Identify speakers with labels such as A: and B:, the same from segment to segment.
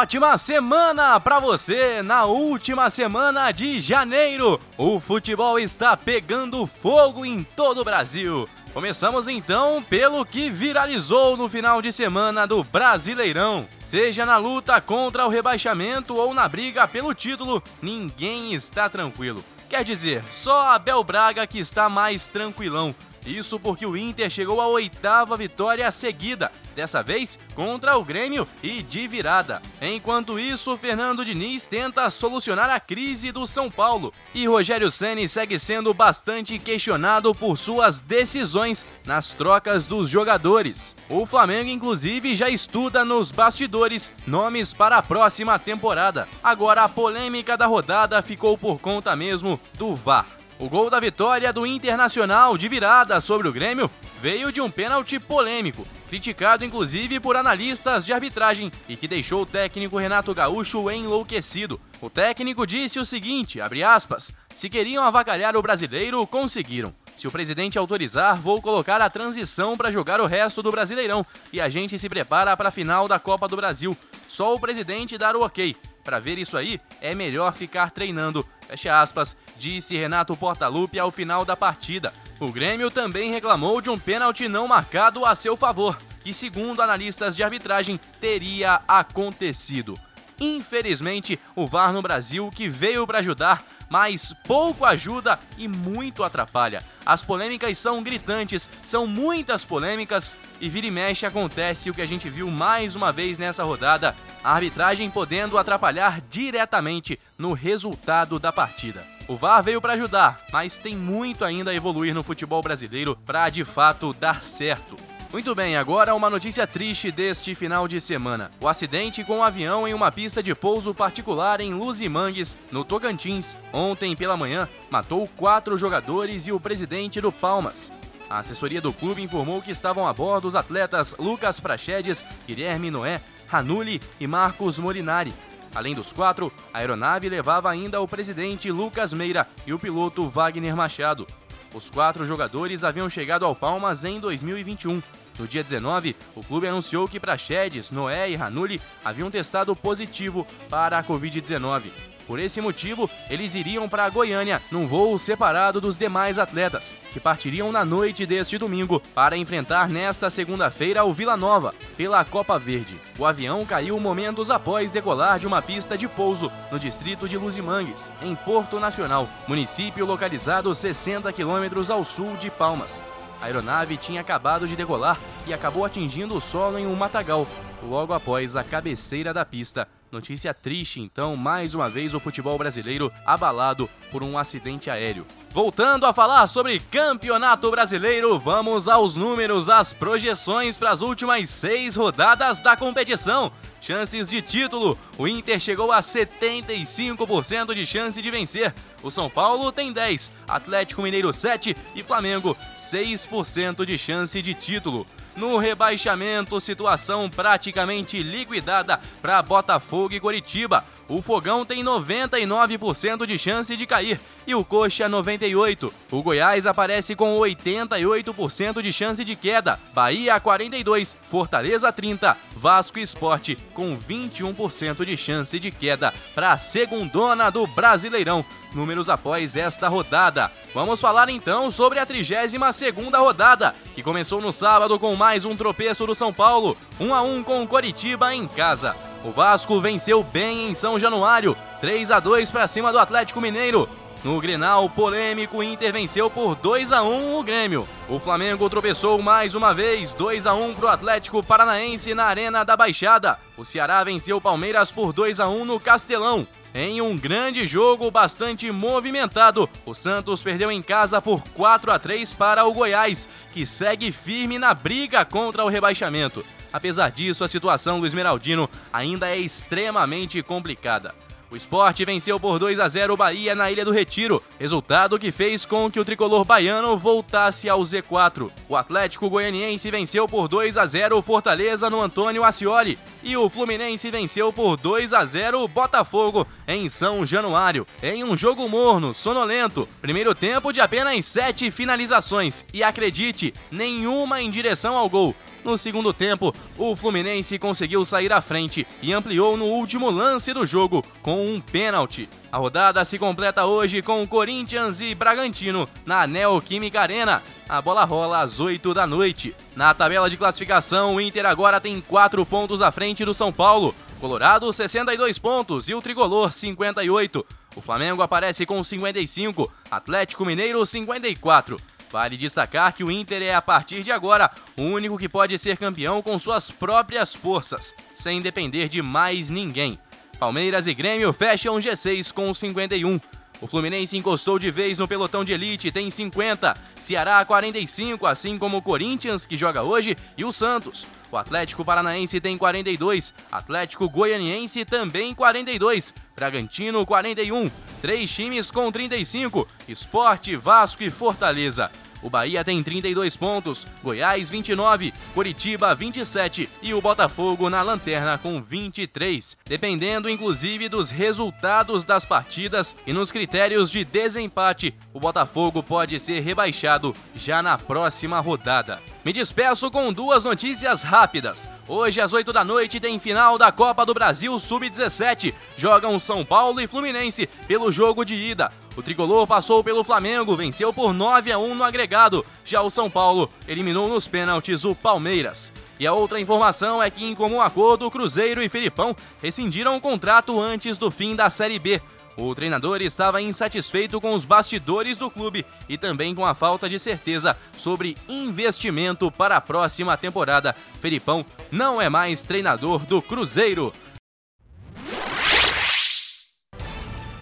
A: Ótima semana para você! Na última semana de janeiro, o futebol está pegando fogo em todo o Brasil. Começamos então pelo que viralizou no final de semana do Brasileirão. Seja na luta contra o rebaixamento ou na briga pelo título, ninguém está tranquilo. Quer dizer, só Abel Braga que está mais tranquilão. Isso porque o Inter chegou à oitava vitória seguida, dessa vez contra o Grêmio e de virada. Enquanto isso, Fernando Diniz tenta solucionar a crise do São Paulo e Rogério Ceni segue sendo bastante questionado por suas decisões nas trocas dos jogadores. O Flamengo inclusive já estuda nos bastidores nomes para a próxima temporada. Agora a polêmica da rodada ficou por conta mesmo do VAR. O gol da vitória do Internacional de virada sobre o Grêmio veio de um pênalti polêmico, criticado inclusive por analistas de arbitragem e que deixou o técnico Renato Gaúcho enlouquecido. O técnico disse o seguinte, aspas, se queriam avacalhar o brasileiro, conseguiram. Se o presidente autorizar, vou colocar a transição para jogar o resto do Brasileirão e a gente se prepara para a final da Copa do Brasil. Só o presidente dar o ok. Para ver isso aí, é melhor ficar treinando. Fecha aspas, disse Renato Portaluppi ao final da partida. O Grêmio também reclamou de um pênalti não marcado a seu favor, que, segundo analistas de arbitragem, teria acontecido. Infelizmente, o VAR no Brasil, que veio para ajudar, mas pouco ajuda e muito atrapalha. As polêmicas são gritantes, são muitas polêmicas e vira e mexe acontece o que a gente viu mais uma vez nessa rodada, a arbitragem podendo atrapalhar diretamente no resultado da partida. O VAR veio para ajudar, mas tem muito ainda a evoluir no futebol brasileiro para de fato dar certo. Muito bem, agora uma notícia triste deste final de semana. O acidente com um avião em uma pista de pouso particular em Luzimangues, no Tocantins, ontem pela manhã, matou quatro jogadores e o presidente do Palmas. A assessoria do clube informou que estavam a bordo os atletas Lucas Prachedes, Guilherme Noé, Ranulli e Marcos Molinari. Além dos quatro, a aeronave levava ainda o presidente Lucas Meira e o piloto Wagner Machado. Os quatro jogadores haviam chegado ao Palmas em 2021. No dia 19, o clube anunciou que Praxedes, Noé e Ranulli haviam testado positivo para a Covid-19. Por esse motivo, eles iriam para Goiânia num voo separado dos demais atletas, que partiriam na noite deste domingo para enfrentar nesta segunda-feira o Vila Nova pela Copa Verde. O avião caiu momentos após decolar de uma pista de pouso no distrito de Luzimangues, em Porto Nacional, município localizado 60 quilômetros ao sul de Palmas. A aeronave tinha acabado de decolar e acabou atingindo o solo em um matagal, logo após a cabeceira da pista Notícia triste, então, mais uma vez o futebol brasileiro abalado por um acidente aéreo. Voltando a falar sobre Campeonato Brasileiro, vamos aos números, às projeções para as últimas seis rodadas da competição. Chances de título: o Inter chegou a 75% de chance de vencer. O São Paulo tem 10, Atlético Mineiro 7 e Flamengo 6% de chance de título. No rebaixamento, situação praticamente liquidada para Botafogo e Coritiba. O Fogão tem 99% de chance de cair e o Coxa 98. O Goiás aparece com 88% de chance de queda. Bahia 42, Fortaleza 30, Vasco Esporte com 21% de chance de queda para a segundona do Brasileirão. Números após esta rodada. Vamos falar então sobre a 32ª rodada, que começou no sábado com mais um tropeço do São Paulo, 1 a 1 com Coritiba em casa. O Vasco venceu bem em São Januário, 3 a 2 para cima do Atlético Mineiro. No Grenal polêmico, Inter venceu por 2 a 1 o Grêmio. O Flamengo tropeçou mais uma vez, 2 a 1 para o Atlético Paranaense na Arena da Baixada. O Ceará venceu o Palmeiras por 2 a 1 no Castelão. Em um grande jogo bastante movimentado, o Santos perdeu em casa por 4 a 3 para o Goiás, que segue firme na briga contra o rebaixamento. Apesar disso, a situação do Esmeraldino ainda é extremamente complicada. O esporte venceu por 2 a 0 o Bahia na Ilha do Retiro, resultado que fez com que o tricolor baiano voltasse ao Z4. O Atlético Goianiense venceu por 2 a 0 o Fortaleza no Antônio Ascioli e o Fluminense venceu por 2 a 0 o Botafogo em São Januário, em um jogo morno, sonolento. Primeiro tempo de apenas sete finalizações e acredite, nenhuma em direção ao gol. No segundo tempo, o Fluminense conseguiu sair à frente e ampliou no último lance do jogo com um pênalti. A rodada se completa hoje com Corinthians e Bragantino na Neoquímica Arena. A bola rola às 8 da noite. Na tabela de classificação, o Inter agora tem 4 pontos à frente do São Paulo. Colorado, 62 pontos e o Tricolor, 58. O Flamengo aparece com 55, Atlético Mineiro, 54. Vale destacar que o Inter é, a partir de agora, o único que pode ser campeão com suas próprias forças, sem depender de mais ninguém. Palmeiras e Grêmio fecham G6 com 51. O Fluminense encostou de vez no pelotão de elite, tem 50. Ceará 45, assim como o Corinthians, que joga hoje, e o Santos. O Atlético Paranaense tem 42, Atlético Goianiense também 42, Bragantino 41, três times com 35, Esporte, Vasco e Fortaleza. O Bahia tem 32 pontos, Goiás 29, Curitiba 27 e o Botafogo na lanterna com 23. Dependendo inclusive dos resultados das partidas e nos critérios de desempate, o Botafogo pode ser rebaixado já na próxima rodada. Me despeço com duas notícias rápidas. Hoje, às 8 da noite, tem final da Copa do Brasil Sub-17. Jogam São Paulo e Fluminense pelo jogo de ida. O tricolor passou pelo Flamengo, venceu por 9 a 1 no agregado. Já o São Paulo eliminou nos pênaltis o Palmeiras. E a outra informação é que, em comum acordo, Cruzeiro e Felipão rescindiram o contrato antes do fim da Série B. O treinador estava insatisfeito com os bastidores do clube e também com a falta de certeza sobre investimento para a próxima temporada. Felipão não é mais treinador do Cruzeiro.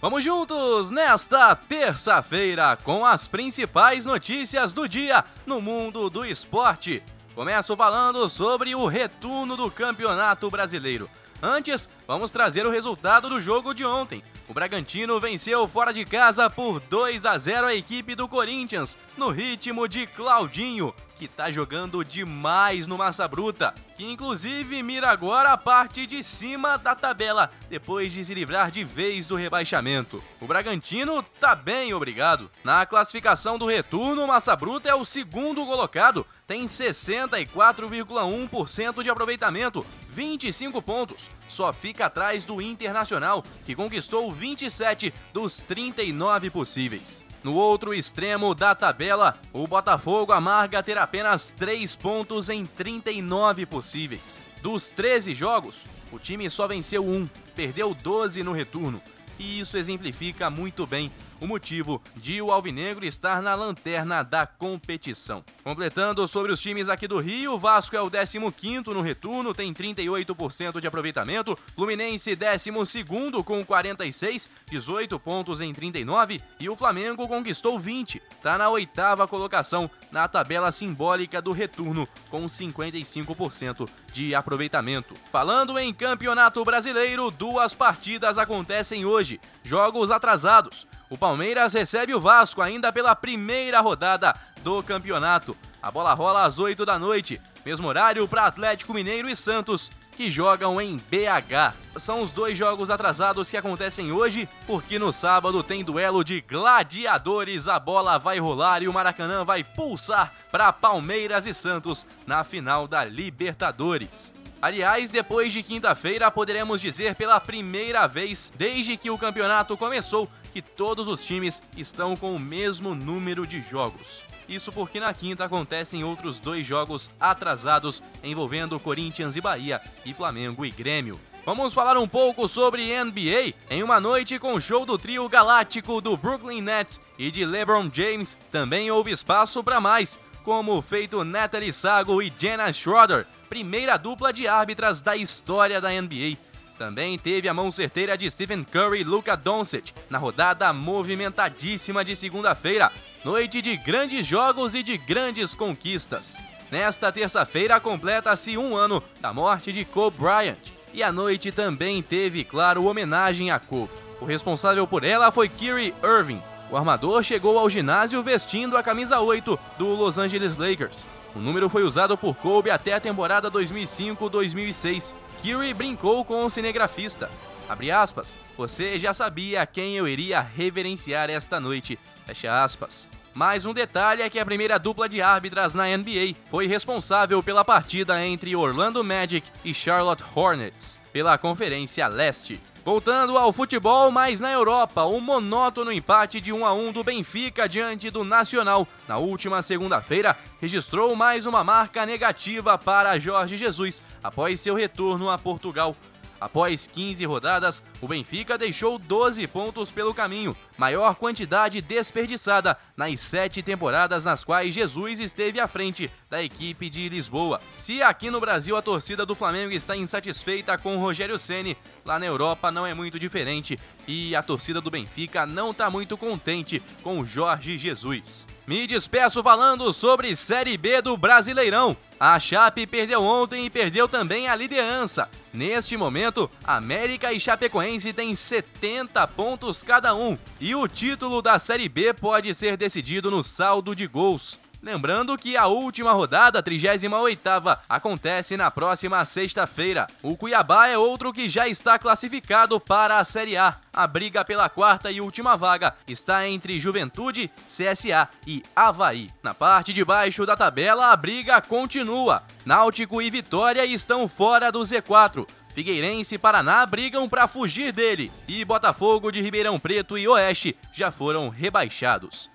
A: Vamos juntos nesta terça-feira com as principais notícias do dia no mundo do esporte. Começo falando sobre o retorno do Campeonato Brasileiro. Antes, vamos trazer o resultado do jogo de ontem. O Bragantino venceu fora de casa por 2 a 0 a equipe do Corinthians, no ritmo de Claudinho, que tá jogando demais no Massa Bruta, que inclusive mira agora a parte de cima da tabela, depois de se livrar de vez do rebaixamento. O Bragantino tá bem, obrigado. Na classificação do retorno, o Massa Bruta é o segundo colocado, tem 64,1% de aproveitamento, 25 pontos. Só fica atrás do Internacional, que conquistou 27 dos 39 possíveis. No outro extremo da tabela, o Botafogo amarga ter apenas 3 pontos em 39 possíveis. Dos 13 jogos, o time só venceu um, perdeu 12 no retorno. E isso exemplifica muito bem o motivo de o Alvinegro estar na lanterna da competição. Completando sobre os times aqui do Rio, o Vasco é o 15º no retorno, tem 38% de aproveitamento, Fluminense 12º com 46, 18 pontos em 39 e o Flamengo conquistou 20, está na oitava colocação na tabela simbólica do retorno com 55% de aproveitamento. Falando em Campeonato Brasileiro, duas partidas acontecem hoje, jogos atrasados. O Palmeiras recebe o Vasco ainda pela primeira rodada do campeonato. A bola rola às 8 da noite, mesmo horário para Atlético Mineiro e Santos, que jogam em BH. São os dois jogos atrasados que acontecem hoje, porque no sábado tem duelo de gladiadores. A bola vai rolar e o Maracanã vai pulsar para Palmeiras e Santos na final da Libertadores. Aliás, depois de quinta-feira, poderemos dizer pela primeira vez desde que o campeonato começou que todos os times estão com o mesmo número de jogos. Isso porque na quinta acontecem outros dois jogos atrasados envolvendo Corinthians e Bahia e Flamengo e Grêmio. Vamos falar um pouco sobre NBA em uma noite com o show do trio galáctico do Brooklyn Nets e de LeBron James. Também houve espaço para mais, como feito Natalie Sago e Jenna Schroeder, primeira dupla de árbitras da história da NBA. Também teve a mão certeira de Stephen Curry e Luka Doncic na rodada movimentadíssima de segunda-feira, noite de grandes jogos e de grandes conquistas. Nesta terça-feira completa-se um ano da morte de Kobe Bryant. E a noite também teve, claro, homenagem a Kobe. O responsável por ela foi Kyrie Irving. O armador chegou ao ginásio vestindo a camisa 8 do Los Angeles Lakers. O número foi usado por Kobe até a temporada 2005-2006. Kyrie brincou com o cinegrafista. Abre aspas, você já sabia quem eu iria reverenciar esta noite. Fecha aspas. Mais um detalhe é que a primeira dupla de árbitras na NBA foi responsável pela partida entre Orlando Magic e Charlotte Hornets, pela Conferência Leste. Voltando ao futebol, mas na Europa, o um monótono empate de 1 a 1 do Benfica diante do Nacional na última segunda-feira registrou mais uma marca negativa para Jorge Jesus após seu retorno a Portugal. Após 15 rodadas, o Benfica deixou 12 pontos pelo caminho, maior quantidade desperdiçada nas sete temporadas nas quais Jesus esteve à frente da equipe de Lisboa. Se aqui no Brasil a torcida do Flamengo está insatisfeita com Rogério Ceni, lá na Europa não é muito diferente e a torcida do Benfica não está muito contente com Jorge Jesus. Me despeço falando sobre Série B do Brasileirão. A Chape perdeu ontem e perdeu também a liderança. Neste momento, América e Chapecoense têm 70 pontos cada um e o título da Série B pode ser decidido no saldo de gols. Lembrando que a última rodada, 38ª, acontece na próxima sexta-feira. O Cuiabá é outro que já está classificado para a Série A. A briga pela quarta e última vaga está entre Juventude, CSA e Havaí. Na parte de baixo da tabela, a briga continua. Náutico e Vitória estão fora do Z4. Figueirense e Paraná brigam para fugir dele. E Botafogo de Ribeirão Preto e Oeste já foram rebaixados.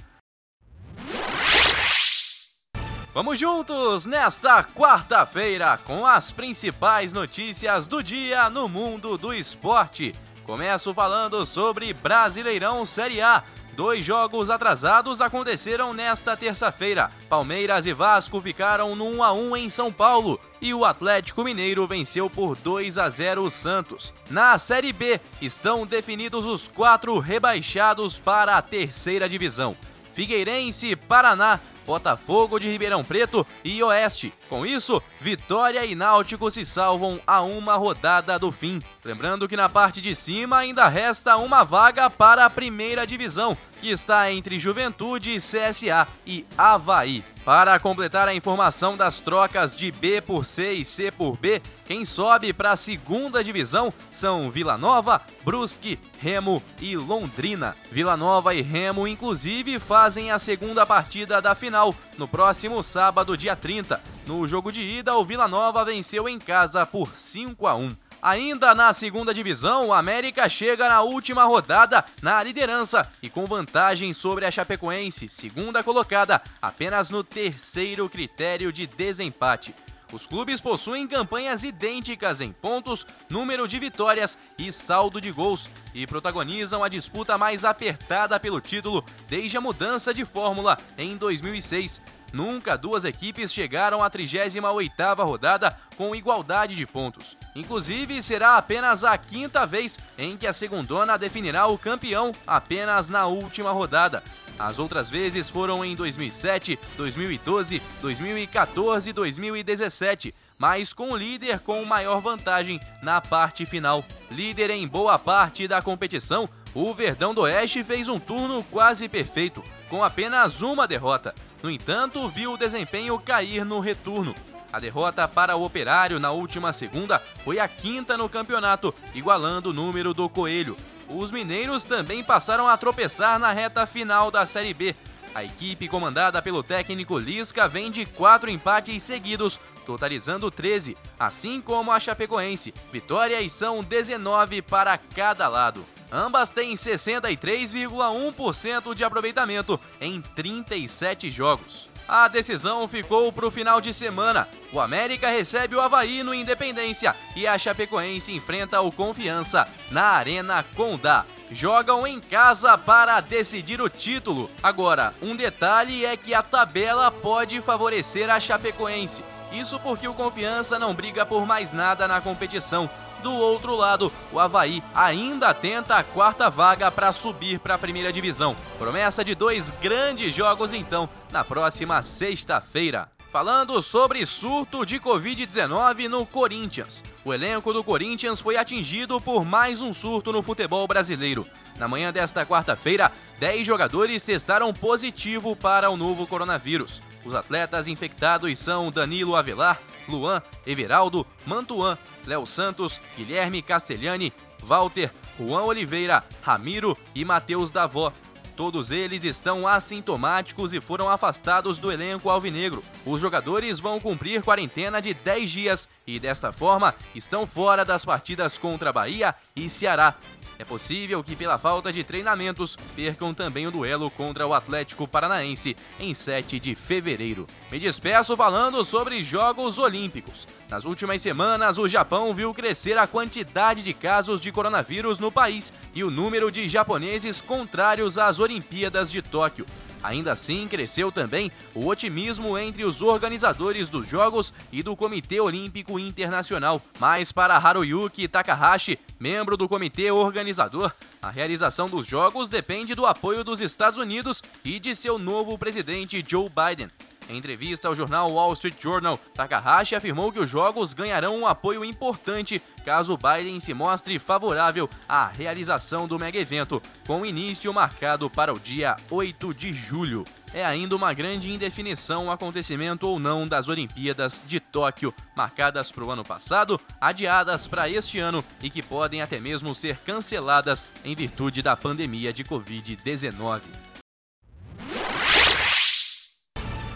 A: Vamos juntos nesta quarta-feira com as principais notícias do dia no mundo do esporte. Começo falando sobre Brasileirão Série A. Dois jogos atrasados aconteceram nesta terça-feira. Palmeiras e Vasco ficaram no 1 a 1 em São Paulo e o Atlético Mineiro venceu por 2 a 0 o Santos. Na Série B estão definidos os quatro rebaixados para a terceira divisão. Figueirense, Paraná, Botafogo de Ribeirão Preto e Oeste. Com isso, Vitória e Náutico se salvam a uma rodada do fim. Lembrando que na parte de cima ainda resta uma vaga para a primeira divisão, que está entre Juventude, CSA e Havaí. Para completar a informação das trocas de B por C e C por B, quem sobe para a segunda divisão são Vila Nova, Brusque, Remo e Londrina. Vila Nova e Remo, inclusive, fazem a segunda partida da final no próximo sábado, dia 30. No jogo de ida, o Vila Nova venceu em casa por 5 a 1. Ainda na segunda divisão, o América chega na última rodada na liderança e com vantagem sobre a Chapecoense, segunda colocada, apenas no terceiro critério de desempate. Os clubes possuem campanhas idênticas em pontos, número de vitórias e saldo de gols e protagonizam a disputa mais apertada pelo título desde a mudança de fórmula em 2006. Nunca duas equipes chegaram à 38ª rodada com igualdade de pontos. Inclusive, será apenas a quinta vez em que a segundona definirá o campeão apenas na última rodada. As outras vezes foram em 2007, 2012, 2014 e 2017, mas com o líder com maior vantagem na parte final. Líder em boa parte da competição, o Verdão do Oeste fez um turno quase perfeito, com apenas uma derrota. No entanto, viu o desempenho cair no retorno. A derrota para o Operário na última segunda foi a quinta no campeonato, igualando o número do Coelho. Os mineiros também passaram a tropeçar na reta final da Série B. A equipe comandada pelo técnico Lisca vem de quatro empates seguidos, totalizando 13, assim como a Chapecoense. Vitórias são 19 para cada lado. Ambas têm 63,1% de aproveitamento em 37 jogos. A decisão ficou para o final de semana. O América recebe o Havaí no Independência e a Chapecoense enfrenta o Confiança na Arena Condá. Jogam em casa para decidir o título. Agora, um detalhe é que a tabela pode favorecer a Chapecoense. Isso porque o Confiança não briga por mais nada na competição. Do outro lado, o Havaí ainda tenta a quarta vaga para subir para a primeira divisão. Promessa de dois grandes jogos então na próxima sexta-feira. Falando sobre surto de Covid-19 no Corinthians. O elenco do Corinthians foi atingido por mais um surto no futebol brasileiro. Na manhã desta quarta-feira, 10 jogadores testaram positivo para o novo coronavírus. Os atletas infectados são Danilo Avelar, Luan, Everaldo, Mantuan, Léo Santos, Guilherme Castellani, Walter, Juan Oliveira, Ramiro e Matheus Davó. Todos eles estão assintomáticos e foram afastados do elenco alvinegro. Os jogadores vão cumprir quarentena de 10 dias e, desta forma, estão fora das partidas contra Bahia e Ceará. É possível que, pela falta de treinamentos, percam também o duelo contra o Atlético Paranaense em 7 de fevereiro. Me despeço falando sobre Jogos Olímpicos. Nas últimas semanas, o Japão viu crescer a quantidade de casos de coronavírus no país e o número de japoneses contrários às Olimpíadas de Tóquio. Ainda assim, cresceu também o otimismo entre os organizadores dos Jogos e do Comitê Olímpico Internacional. Mas para Haruyuki Takahashi, membro do comitê organizador, a realização dos Jogos depende do apoio dos Estados Unidos e de seu novo presidente Joe Biden. Em entrevista ao jornal Wall Street Journal, Takahashi afirmou que os jogos ganharão um apoio importante caso Biden se mostre favorável à realização do mega evento, com início marcado para o dia 8 de julho. É ainda uma grande indefinição o acontecimento ou não das Olimpíadas de Tóquio, marcadas para o ano passado, adiadas para este ano e que podem até mesmo ser canceladas em virtude da pandemia de Covid-19.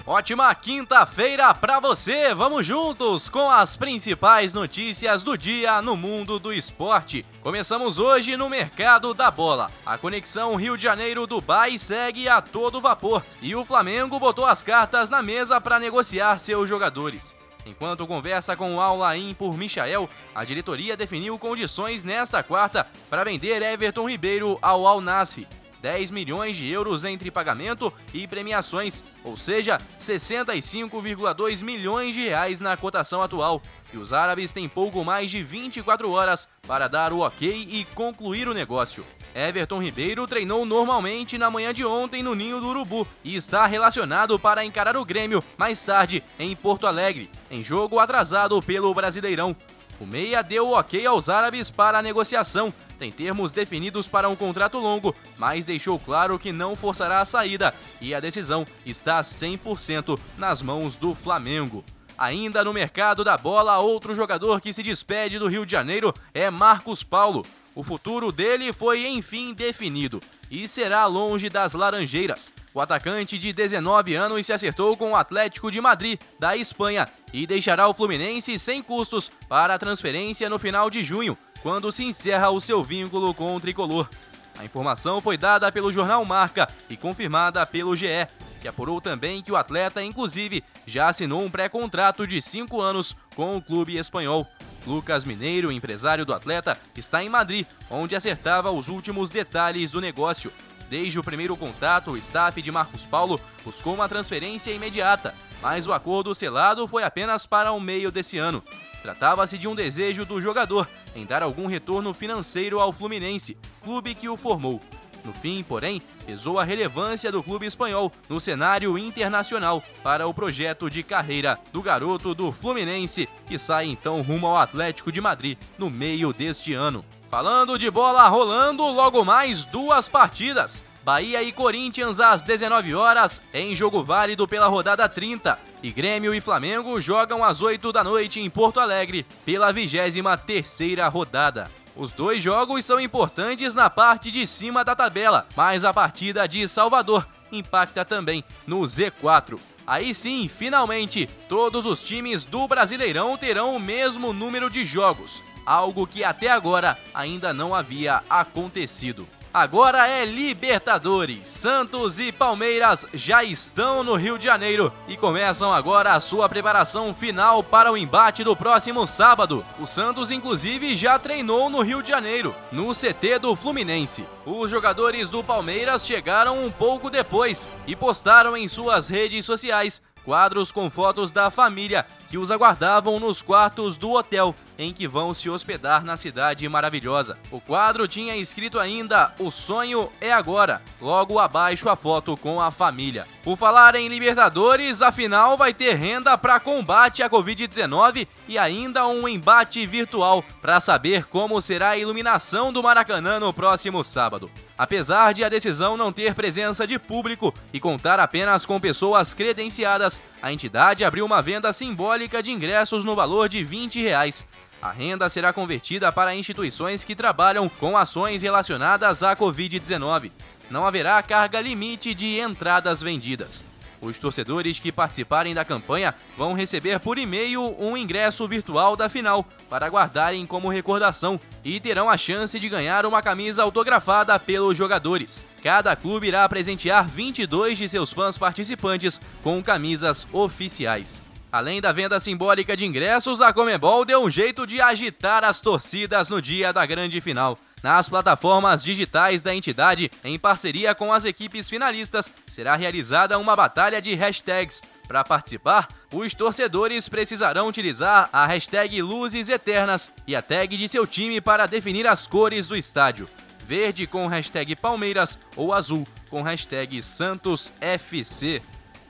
A: Ótima quinta-feira para você! Vamos juntos com as principais notícias do dia no mundo do esporte. Começamos hoje no mercado da bola. A conexão Rio de Janeiro-Dubai segue a todo vapor e o Flamengo botou as cartas na mesa para negociar seus jogadores. Enquanto conversa com o Al-Lain por Michael, a diretoria definiu condições nesta quarta para vender Everton Ribeiro ao Al-Nasfi. 10 milhões de euros entre pagamento e premiações, ou seja, 65,2 milhões de reais na cotação atual. E os árabes têm pouco mais de 24 horas para dar o ok e concluir o negócio. Everton Ribeiro treinou normalmente na manhã de ontem no Ninho do Urubu e está relacionado para encarar o Grêmio mais tarde em Porto Alegre, em jogo atrasado pelo Brasileirão. O Meia deu ok aos árabes para a negociação. Tem termos definidos para um contrato longo, mas deixou claro que não forçará a saída e a decisão está 100% nas mãos do Flamengo. Ainda no mercado da bola, outro jogador que se despede do Rio de Janeiro é Marcos Paulo. O futuro dele foi enfim definido e será longe das Laranjeiras. O atacante de 19 anos se acertou com o Atlético de Madrid, da Espanha, e deixará o Fluminense sem custos para a transferência no final de junho, quando se encerra o seu vínculo com o tricolor. A informação foi dada pelo jornal Marca e confirmada pelo GE, que apurou também que o atleta, inclusive, já assinou um pré-contrato de cinco anos com o clube espanhol. Lucas Mineiro, empresário do atleta, está em Madrid, onde acertava os últimos detalhes do negócio. Desde o primeiro contato, o staff de Marcos Paulo buscou uma transferência imediata, mas o acordo selado foi apenas para o meio desse ano. Tratava-se de um desejo do jogador em dar algum retorno financeiro ao Fluminense, clube que o formou. No fim, porém, pesou a relevância do clube espanhol no cenário internacional para o projeto de carreira do garoto do Fluminense, que sai então rumo ao Atlético de Madrid no meio deste ano. Falando de bola rolando, logo mais duas partidas. Bahia e Corinthians às 19 horas, em jogo válido pela rodada 30. E Grêmio e Flamengo jogam às 8 da noite em Porto Alegre, pela 23ª rodada. Os dois jogos são importantes na parte de cima da tabela, mas a partida de Salvador impacta também no Z4. Aí sim, finalmente, todos os times do Brasileirão terão o mesmo número de jogos algo que até agora ainda não havia acontecido. Agora é Libertadores. Santos e Palmeiras já estão no Rio de Janeiro e começam agora a sua preparação final para o embate do próximo sábado. O Santos, inclusive, já treinou no Rio de Janeiro, no CT do Fluminense. Os jogadores do Palmeiras chegaram um pouco depois e postaram em suas redes sociais quadros com fotos da família que os aguardavam nos quartos do hotel em que vão se hospedar na cidade maravilhosa. O quadro tinha escrito ainda: O sonho é agora. Logo abaixo a foto com a família. Por falar em Libertadores, a final vai ter renda para combate à Covid-19 e ainda um embate virtual para saber como será a iluminação do Maracanã no próximo sábado. Apesar de a decisão não ter presença de público e contar apenas com pessoas credenciadas, a entidade abriu uma venda simbólica de ingressos no valor de 20 reais. A renda será convertida para instituições que trabalham com ações relacionadas à Covid-19. Não haverá carga limite de entradas vendidas. Os torcedores que participarem da campanha vão receber por e-mail um ingresso virtual da final para guardarem como recordação e terão a chance de ganhar uma camisa autografada pelos jogadores. Cada clube irá presentear 22 de seus fãs participantes com camisas oficiais. Além da venda simbólica de ingressos, a Comebol deu um jeito de agitar as torcidas no dia da grande final. Nas plataformas digitais da entidade, em parceria com as equipes finalistas, será realizada uma batalha de hashtags. Para participar, os torcedores precisarão utilizar a hashtag Luzes Eternas e a tag de seu time para definir as cores do estádio. Verde com hashtag Palmeiras ou azul com hashtag SantosFC.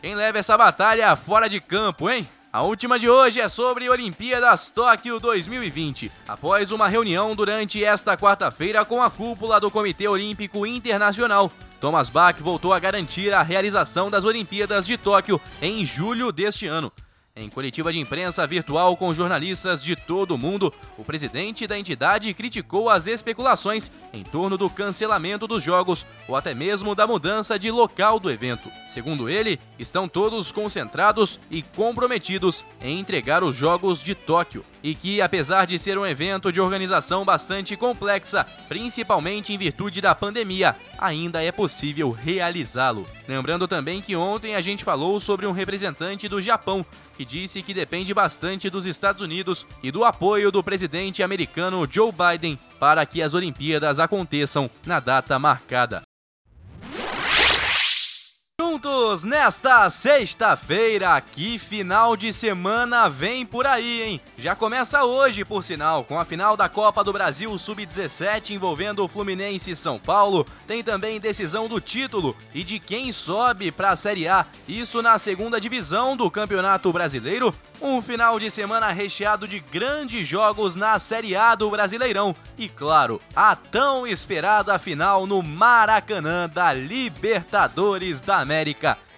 A: Quem leva essa batalha fora de campo, hein? A última de hoje é sobre Olimpíadas Tóquio 2020. Após uma reunião durante esta quarta-feira com a cúpula do Comitê Olímpico Internacional, Thomas Bach voltou a garantir a realização das Olimpíadas de Tóquio em julho deste ano. Em coletiva de imprensa virtual com jornalistas de todo o mundo, o presidente da entidade criticou as especulações em torno do cancelamento dos jogos ou até mesmo da mudança de local do evento. Segundo ele, estão todos concentrados e comprometidos em entregar os Jogos de Tóquio e que, apesar de ser um evento de organização bastante complexa, principalmente em virtude da pandemia, ainda é possível realizá-lo. Lembrando também que ontem a gente falou sobre um representante do Japão que disse que depende bastante dos Estados Unidos e do apoio do presidente americano Joe Biden para que as Olimpíadas aconteçam na data marcada. Juntos nesta sexta-feira, que final de semana vem por aí, hein? Já começa hoje, por sinal, com a final da Copa do Brasil Sub-17 envolvendo o Fluminense e São Paulo. Tem também decisão do título e de quem sobe para a Série A, isso na segunda divisão do Campeonato Brasileiro. Um final de semana recheado de grandes jogos na Série A do Brasileirão e, claro, a tão esperada final no Maracanã da Libertadores da América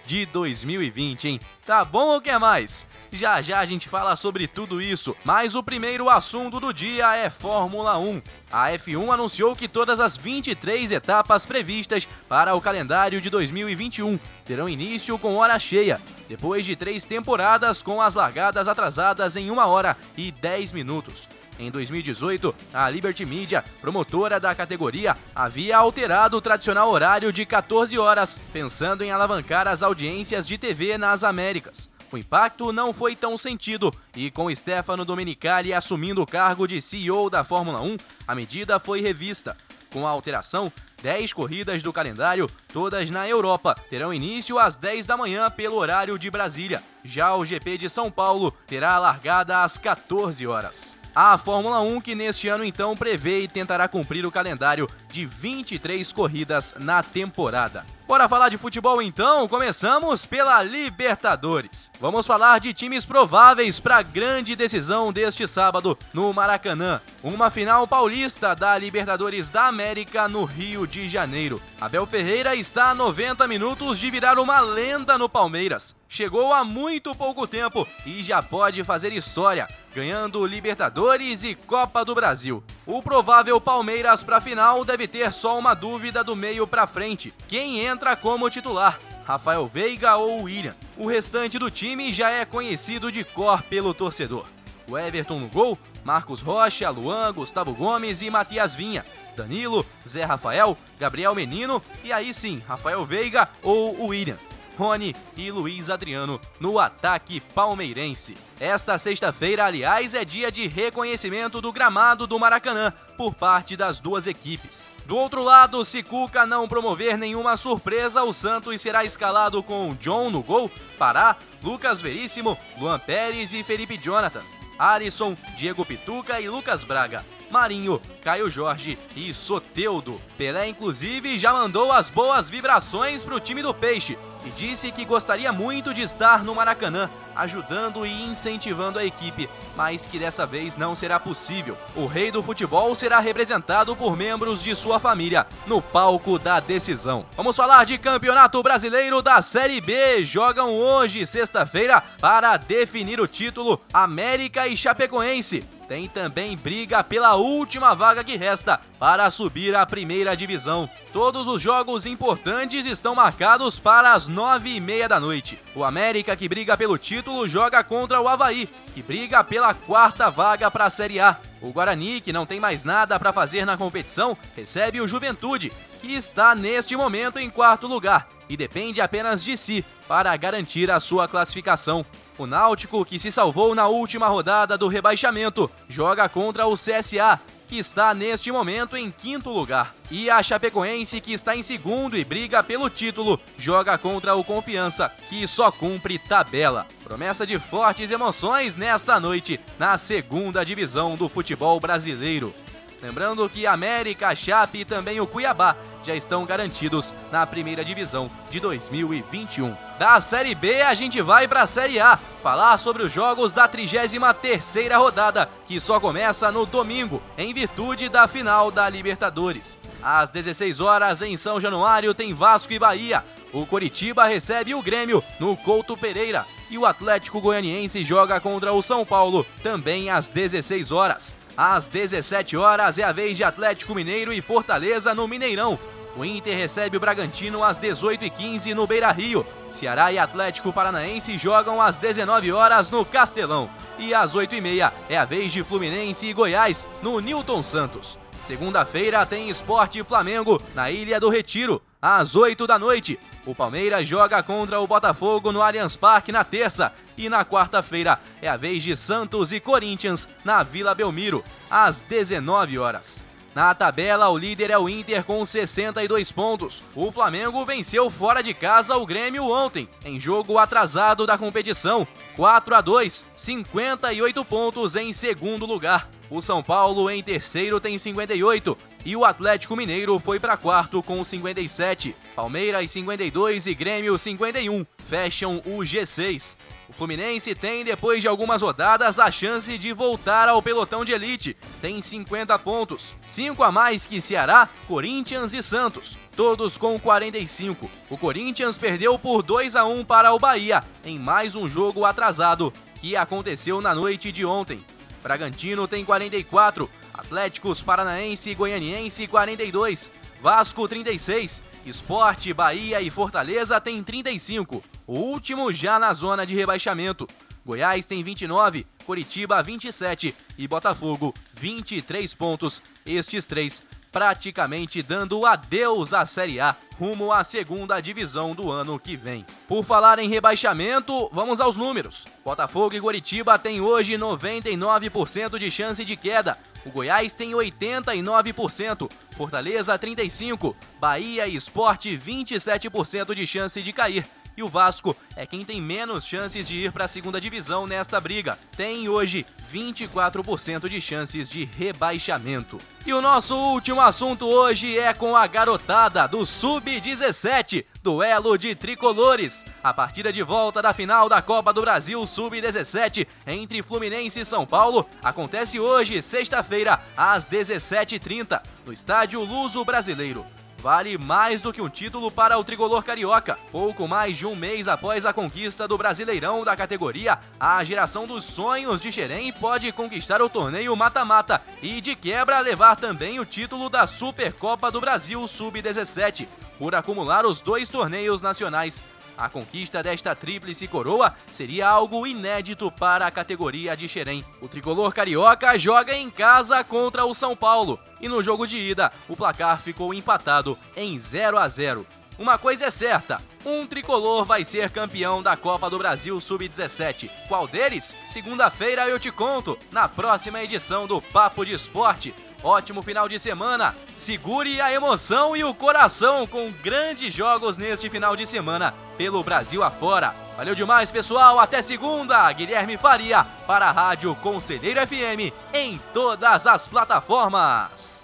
A: de 2020, hein? Tá bom ou quer mais? Já já a gente fala sobre tudo isso, mas o primeiro assunto do dia é Fórmula 1. A F1 anunciou que todas as 23 etapas previstas para o calendário de 2021 terão início com hora cheia, depois de três temporadas com as largadas atrasadas em 1 hora e 10 minutos. Em 2018, a Liberty Media, promotora da categoria, havia alterado o tradicional horário de 14 horas, pensando em alavancar as audiências de TV nas Américas. O impacto não foi tão sentido e, com Stefano Domenicali assumindo o cargo de CEO da Fórmula 1, a medida foi revista. Com a alteração, 10 corridas do calendário, todas na Europa, terão início às 10 da manhã pelo horário de Brasília. Já o GP de São Paulo terá a largada às 14 horas. A Fórmula 1 que neste ano então prevê e tentará cumprir o calendário de 23 corridas na temporada. Bora falar de futebol então? Começamos pela Libertadores. Vamos falar de times prováveis para a grande decisão deste sábado no Maracanã. Uma final paulista da Libertadores da América no Rio de Janeiro. Abel Ferreira está a 90 minutos de virar uma lenda no Palmeiras. Chegou há muito pouco tempo e já pode fazer história, ganhando Libertadores e Copa do Brasil. O provável Palmeiras para a final deve ter só uma dúvida do meio para frente: quem entra como titular? Rafael Veiga ou William. O restante do time já é conhecido de cor pelo torcedor. O Everton no gol, Marcos Rocha, Luan, Gustavo Gomes e Matias Vinha. Danilo, Zé Rafael, Gabriel Menino e aí sim, Rafael Veiga ou William. Rony e Luiz Adriano no ataque palmeirense. Esta sexta-feira, aliás, é dia de reconhecimento do gramado do Maracanã por parte das duas equipes. Do outro lado, se Cuca não promover nenhuma surpresa, o Santos será escalado com John no gol, Pará, Lucas Veríssimo, Luan Pérez e Felipe Jonathan. Alisson, Diego Pituca e Lucas Braga. Marinho, Caio Jorge e Soteudo. Pelé, inclusive, já mandou as boas vibrações para o time do Peixe e disse que gostaria muito de estar no Maracanã, ajudando e incentivando a equipe, mas que dessa vez não será possível. O rei do futebol será representado por membros de sua família no palco da decisão. Vamos falar de Campeonato Brasileiro da Série B. Jogam hoje, sexta-feira, para definir o título América e Chapecoense tem também briga pela última vaga que resta para subir à primeira divisão. Todos os jogos importantes estão marcados para as nove e meia da noite. O América, que briga pelo título, joga contra o Havaí, que briga pela quarta vaga para a Série A. O Guarani, que não tem mais nada para fazer na competição, recebe o Juventude, que está neste momento em quarto lugar e depende apenas de si para garantir a sua classificação. O Náutico, que se salvou na última rodada do rebaixamento, joga contra o CSA, que está neste momento em quinto lugar. E a Chapecoense, que está em segundo e briga pelo título, joga contra o Confiança, que só cumpre tabela. Promessa de fortes emoções nesta noite, na segunda divisão do futebol brasileiro. Lembrando que América, Chape e também o Cuiabá já estão garantidos na primeira divisão de 2021. Da Série B, a gente vai para a Série A, falar sobre os jogos da 33ª rodada, que só começa no domingo, em virtude da final da Libertadores. Às 16 horas em São Januário tem Vasco e Bahia. O Coritiba recebe o Grêmio no Couto Pereira e o Atlético Goianiense joga contra o São Paulo também às 16 horas. Às 17 horas é a vez de Atlético Mineiro e Fortaleza no Mineirão. O Inter recebe o Bragantino às 18h15 no Beira Rio. Ceará e Atlético Paranaense jogam às 19 horas no Castelão. E às 8h30 é a vez de Fluminense e Goiás no Newton Santos. Segunda-feira tem Esporte Flamengo na Ilha do Retiro, às 8 da noite. O Palmeiras joga contra o Botafogo no Allianz Parque na terça. E na quarta-feira é a vez de Santos e Corinthians na Vila Belmiro, às 19 horas. Na tabela, o líder é o Inter com 62 pontos. O Flamengo venceu fora de casa o Grêmio ontem, em jogo atrasado da competição, 4 a 2, 58 pontos em segundo lugar. O São Paulo em terceiro tem 58 e o Atlético Mineiro foi para quarto com 57. Palmeiras 52 e Grêmio 51 fecham o G6. O Fluminense tem, depois de algumas rodadas, a chance de voltar ao pelotão de elite. Tem 50 pontos, 5 a mais que Ceará, Corinthians e Santos, todos com 45. O Corinthians perdeu por 2 a 1 para o Bahia em mais um jogo atrasado que aconteceu na noite de ontem. Bragantino tem 44, Atléticos Paranaense e Goianiense 42, Vasco 36, Esporte, Bahia e Fortaleza têm 35 o último já na zona de rebaixamento. Goiás tem 29, Curitiba 27 e Botafogo 23 pontos. Estes três praticamente dando adeus à Série A, rumo à segunda divisão do ano que vem. Por falar em rebaixamento, vamos aos números. Botafogo e Curitiba têm hoje 99% de chance de queda. O Goiás tem 89%, Fortaleza 35%, Bahia e Esporte 27% de chance de cair e o Vasco é quem tem menos chances de ir para a segunda divisão nesta briga. Tem hoje 24% de chances de rebaixamento. E o nosso último assunto hoje é com a garotada do Sub-17, duelo de tricolores. A partida de volta da final da Copa do Brasil Sub-17 entre Fluminense e São Paulo acontece hoje, sexta-feira, às 17h30, no estádio Luso Brasileiro vale mais do que um título para o tricolor carioca. Pouco mais de um mês após a conquista do Brasileirão da categoria, a geração dos sonhos de Xerém pode conquistar o torneio mata-mata e, de quebra, levar também o título da Supercopa do Brasil Sub-17, por acumular os dois torneios nacionais a conquista desta tríplice coroa seria algo inédito para a categoria de Xerém. O tricolor carioca joga em casa contra o São Paulo e no jogo de ida o placar ficou empatado em 0 a 0. Uma coisa é certa: um tricolor vai ser campeão da Copa do Brasil Sub-17. Qual deles? Segunda-feira eu te conto, na próxima edição do Papo de Esporte. Ótimo final de semana. Segure a emoção e o coração com grandes jogos neste final de semana pelo Brasil afora. Valeu demais, pessoal. Até segunda. Guilherme Faria para a Rádio Conselheiro FM em todas as plataformas.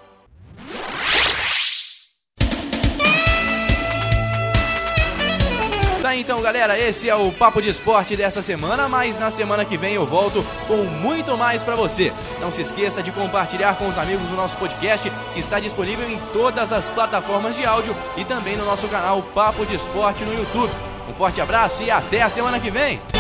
A: Tá então, galera, esse é o Papo de Esporte dessa semana, mas na semana que vem eu volto com muito mais para você. Não se esqueça de compartilhar com os amigos o nosso podcast, que está disponível em todas as plataformas de áudio e também no nosso canal Papo de Esporte no YouTube. Um forte abraço e até a semana que vem!